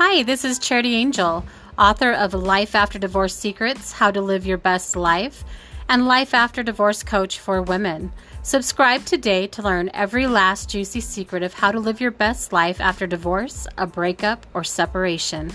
Hi, this is Charity Angel, author of Life After Divorce Secrets How to Live Your Best Life and Life After Divorce Coach for Women. Subscribe today to learn every last juicy secret of how to live your best life after divorce, a breakup, or separation.